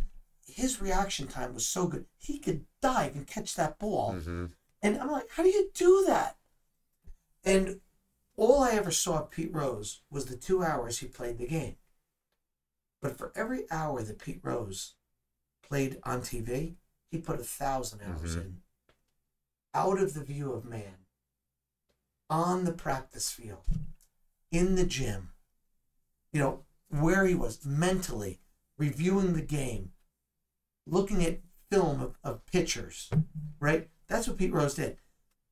his reaction time was so good he could dive and catch that ball. Hmm and i'm like how do you do that? And all i ever saw of pete rose was the two hours he played the game. But for every hour that pete rose played on tv he put a thousand hours Mhm. in. Out of the view of man on the practice field in the gym you know where he was mentally reviewing the game looking at film of, of pictures right that's what pete rose did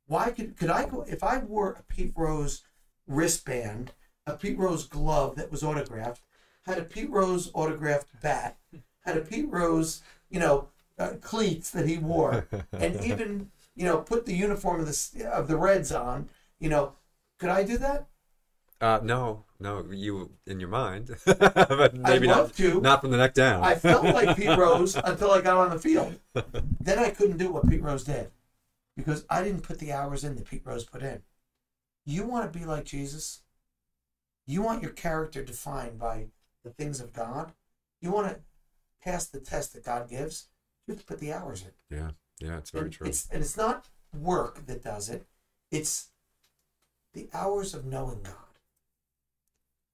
why could could i go if i wore a pete rose wristband a pete rose glove that was autographed had a pete rose autographed bat had a pete rose you know uh, cleats that he wore and even you know put the uniform of the of the Reds on. You know, could I do that? Uh, no, no, you in your mind, but maybe love not. to. Not from the neck down. I felt like Pete Rose until I got on the field. Then I couldn't do what Pete Rose did because I didn't put the hours in that Pete Rose put in. You want to be like Jesus? You want your character defined by the things of God? You want to pass the test that God gives? You have to put the hours in. yeah, yeah, it's very and true. It's, and it's not work that does it. It's the hours of knowing God.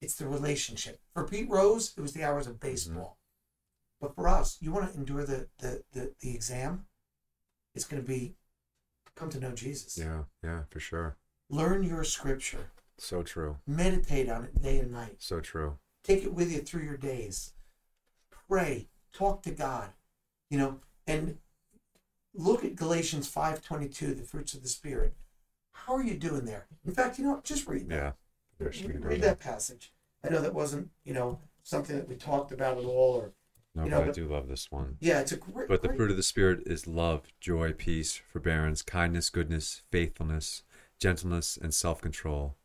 It's the relationship. For Pete Rose, it was the hours of baseball. Mm-hmm. But for us, you want to endure the, the, the, the exam, it's going to be come to know Jesus. Yeah, yeah, for sure. Learn your scripture. So true. Meditate on it day and night. So true. Take it with you through your days. Pray. Talk to God. You know, and look at Galatians 5.22, the fruits of the Spirit. How are you doing there? In fact, you know, just read that. Yeah. There's Read, that passage. I know that wasn't, you know, something that we talked about at all, or No, you but know, I but- do love this one. yeah, it's a great. But the great- fruit of the Spirit is love, joy, peace, forbearance, kindness, goodness, faithfulness, gentleness, and self control.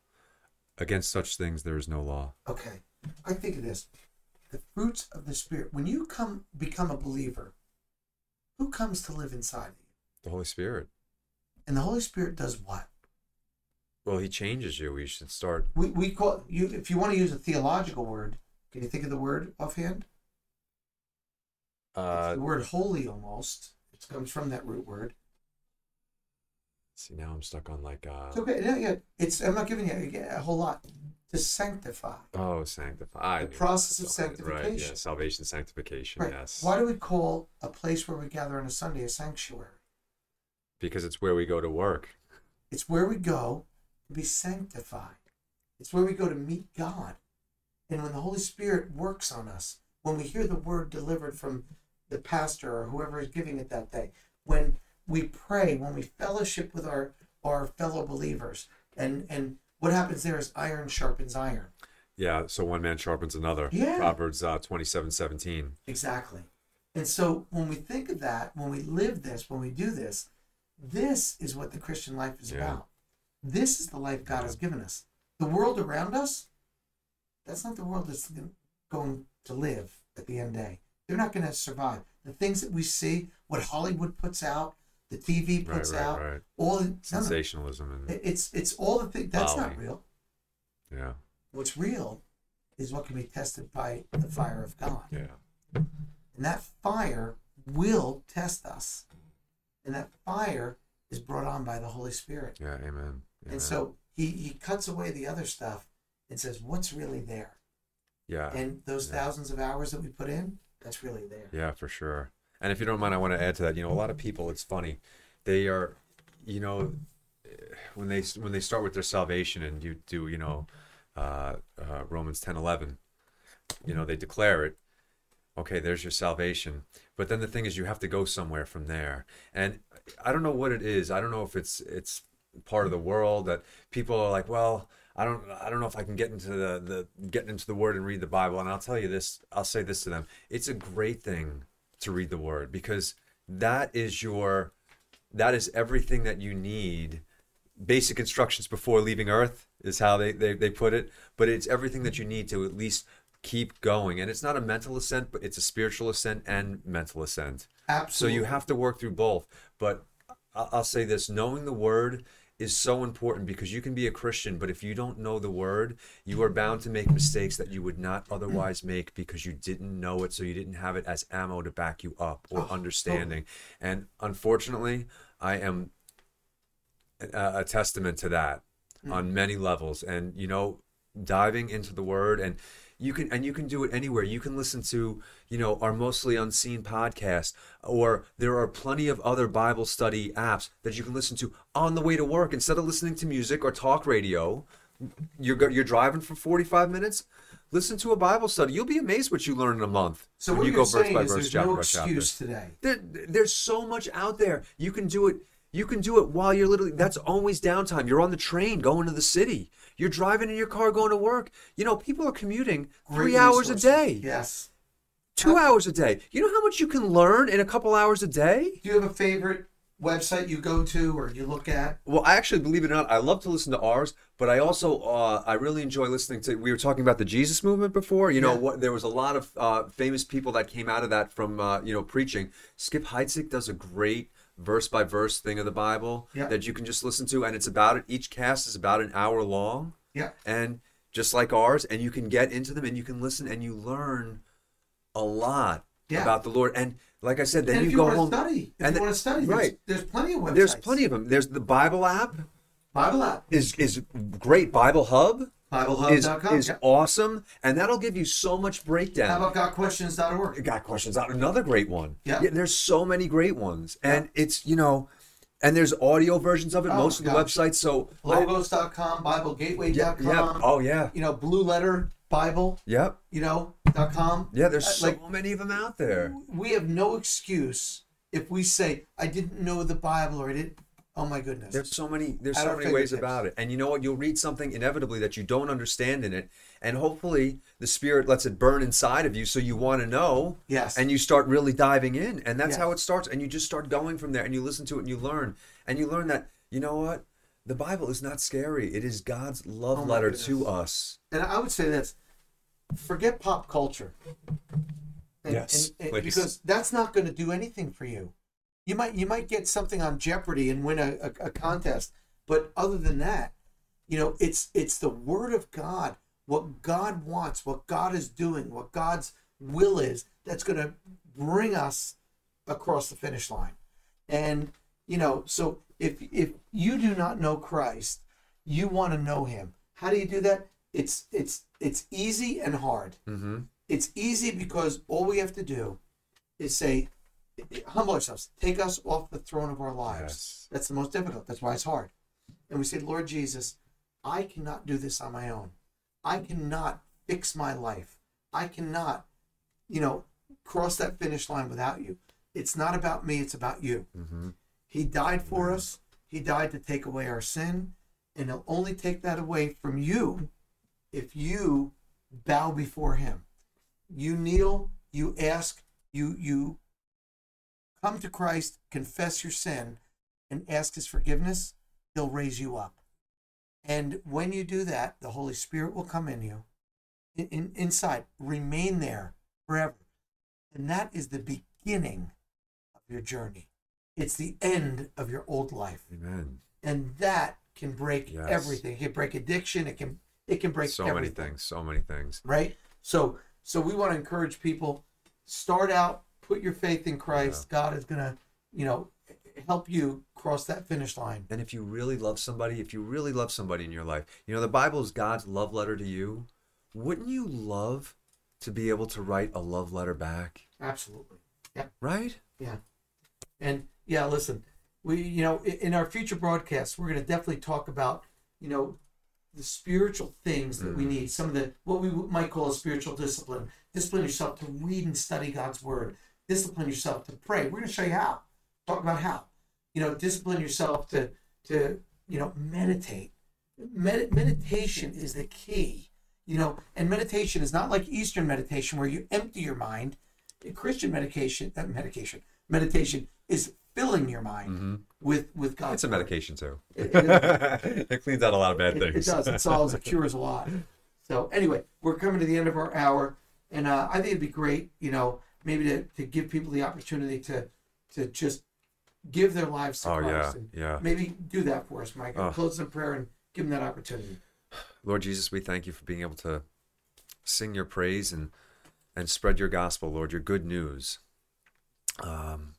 Against such things there is no law. Okay, I think of this: the fruits of the Spirit. When you come become a believer, who comes to live inside of you? The Holy Spirit. And the Holy Spirit does what? Well, he changes you. We should start. We we call you if you want to use a theological word. Can you think of the word offhand? Uh, the word holy almost. It comes from that root word. see, now I'm stuck on like. Uh, It's okay. Yeah, yeah. It's I'm not giving you a, a whole lot. To sanctify. oh, sanctify. The process of sanctification. Right. Yeah. Salvation, sanctification. Right. Yes. Why do we call a place where we gather on a Sunday a sanctuary? Because it's where we go to work. It's where we go be sanctified. It's where we go to meet God. And when the Holy Spirit works on us, when we hear the word delivered from the pastor or whoever is giving it that day, when we pray, when we fellowship with our, our fellow believers, and, and what happens there is iron sharpens iron. Yeah. So one man sharpens another. Yeah. Proverbs uh, twenty-seven seventeen. Exactly. And so when we think of that, when we live this, when we do this, this is what the Christian life is Yeah. about. This is the life God has given us. The world around us, that's not the world that's going to live at the end day. They're not going to survive. The things that we see, what Hollywood puts out, the TV puts Right. out, Right. all the. Sensationalism and It- it's it's all the things that's not real. yeah. What's real is what can be tested by the fire of God. Yeah. And that fire will test us. And that fire is brought on by the Holy Spirit. Yeah. Amen. And so he, he cuts away the other stuff and says, What's really there? Yeah. And those Yeah. thousands of hours that we put in, that's really there. Yeah, for sure. And if you don't mind, I want to add to that. You know, a lot of people, it's funny, they are, you know, when they when they start with their salvation and you do, you know, uh, uh, Romans ten eleven, you know, they declare it. Okay, there's your salvation. But then the thing is, you have to go somewhere from there. And I don't know what it is. I don't know if it's it's part of the world that people are like, well, I don't I don't know if I can get into the the getting into the word and read the Bible. And I'll tell you this, I'll say this to them. It's a great thing to read the word because that is your that is everything that you need. Basic instructions before leaving earth is how they, they, they put it. But it's everything that you need to at least keep going. And it's not a mental assent, but it's a spiritual assent and mental assent. Absolutely. So you have to work through both. But I'll say this knowing the word is so important because you can be a Christian, but if you don't know the word, you are bound to make mistakes that you would not otherwise make because you didn't know it. So you didn't have it as ammo to back you up or Oh, understanding. And unfortunately, I am a, a testament to that on mm. many levels. And, you know, diving into the word and you can and you can do it anywhere you can listen to you know our mostly unseen podcast or there are plenty of other bible study apps that you can listen to on the way to work instead of listening to music or talk radio you're you're driving for 45 minutes listen to a bible study you'll be amazed what you learn in a month so when what you you're go verse by is verse there's chapter no by chapter excuse today. there, there's so much out there. You can do it. You can do it while you're literally. That's always downtime. You're on the train going to the city. You're driving in your car going to work. You know, people are commuting three Great hours a day, Yes. two hours a day. You know how much you can learn in a couple hours a day? Do you have a favorite website you go to or you look at? Well, I actually believe it or not, I love to listen to ours, but I also uh, I really enjoy listening to. We were talking about the Jesus movement before. You know, Yeah. what there was a lot of uh, famous people that came out of that from uh, you know preaching. Skip Heitzig does a great verse by verse thing of the Bible Yeah. that you can just listen to, and it's about it. Each cast is about an hour long, Yeah. and just like ours, and you can get into them and you can listen and you learn a lot Yeah. about the Lord. And like I said, then and you, you go home. study, if and you want to study, there's, right. there's plenty of websites. There's plenty of them. There's the Bible app Bible app. is is great. Bible Hub BibleHub.com. is Yeah. awesome, and that'll give you so much breakdown. How about gotquestions.org? Got questions? Another great one. Yeah. there's so many great ones, and it's you know, and there's audio versions of it. Oh, most of the gosh. websites. So Logos.com, BibleGateway.com. yeah. Oh yeah. You know, Blue Letter Bible. Yep. You know, dot .com. Yeah. There's Uh, so like many of them out there. we have no excuse if we say I didn't know the Bible or I didn't. Oh my goodness. There's so many there's At so many ways about it. And you know what? You'll read something inevitably that you don't understand in it. And hopefully the spirit lets it burn inside of you so you want to know. Yes. And you start really diving in. And that's Yes. how it starts. And you just start going from there and you listen to it and you learn. And you learn that, you know what? The Bible is not scary. It is God's love Oh letter goodness. to us. And I would say this: forget pop culture. And- Yes, and- and- because that's not going to do anything for you. You might you might get something on Jeopardy and win a, a, a contest, but other than that, You know, it's it's the word of God, what God wants, what God is doing, what God's will is that's going to bring us across the finish line. And you know, so if if you do not know Christ, you want to know him. How do you do that? It's it's it's easy and hard. Mm-hmm. It's easy because all we have to do is say, humble ourselves, take us off the throne of our lives. Yes. That's the most difficult. That's why it's hard. And we say, Lord Jesus, I cannot do this on my own. I cannot fix my life. I cannot, you know, cross that finish line without you. It's not about me, it's about you. Mm-hmm. He died for us. He died to take away our sin, and he'll only take that away from you if you bow before him. You kneel, you ask, you you come to Christ, confess your sin, and ask his forgiveness, he'll raise you up. And when you do that, the Holy Spirit will come in you, in, in, inside, remain there forever. And that is the beginning of your journey. It's the end of your old life. Amen. And that can break Yes. everything. It can break addiction. It can it can break so many things. So many things. right? So so we want to encourage people start out, put your faith in Christ. God is gonna, you know, help you cross that finish line. And if you really love somebody, if you really love somebody in your life, you know, the Bible is God's love letter to you. Wouldn't you love to be able to write a love letter back? Absolutely. Yeah. Right? Yeah. And yeah, listen, we you know, in our future broadcasts, we're gonna definitely talk about, you know, the spiritual things that we mm-hmm. need, some of the what we might call a spiritual discipline. Discipline yourself to read and study God's word. Discipline yourself to pray. We're gonna show you how. Talk about how. You know, discipline yourself to to you know meditate. Med- meditation is the key. You know, and meditation is not like Eastern meditation where you empty your mind. Christian medication, that medication, meditation is filling your mind with with God's Mm-hmm. It's a medication too. It- it- it cleans out a lot of bad it, it things. does. It solves. It cures a lot. So anyway, we're coming to the end of our hour, and uh, I think it'd be great, you know, maybe to, to give people the opportunity to to just give their lives to Oh, Christ. yeah, and yeah. Maybe do that for us, Mike. Oh. Close in prayer and give them that opportunity. Lord Jesus, we thank you for being able to sing your praise and and spread your gospel, Lord, your good news. Um,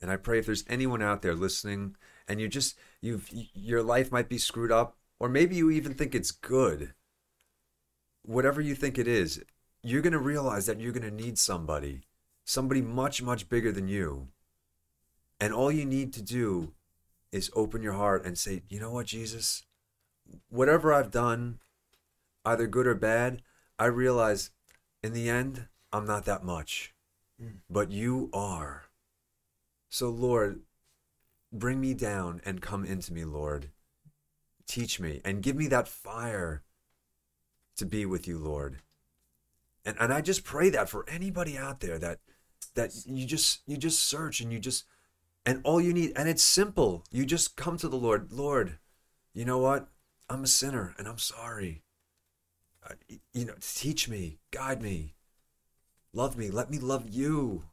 and I pray if there's anyone out there listening, and you just you've your life might be screwed up, or maybe you even think it's good. Whatever you think it is, you're gonna realize that you're gonna need somebody, somebody much much bigger than you. And all you need to do is open your heart and say, you know what, Jesus, whatever I've done, either good or bad, I realize in the end, I'm not that much. Mm. But you are. So, Lord, bring me down and come into me, Lord. Teach me and give me that fire to be with you, Lord. And and I just pray that for anybody out there that that you just you just search and you just and all you need and it's simple. You just come to the Lord, Lord, you know what? I'm a sinner and I'm sorry. Uh, you know, teach me, guide me, love me, let me love you.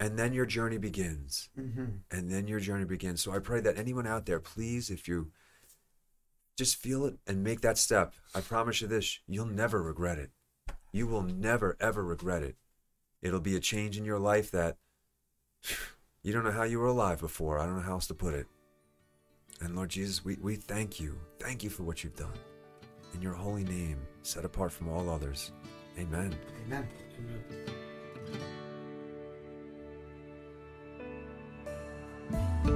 And then your journey begins. Mm-hmm. And then your journey begins. So I pray that anyone out there, please, if you just feel it and make that step, I promise you this you'll never regret it. You will never, ever regret it. It'll be a change in your life that you don't know how you were alive before. I don't know how else to put it. And Lord Jesus, we, we thank you. Thank you for what you've done. In your holy name, set apart from all others. Amen. Amen. Amen. Amen.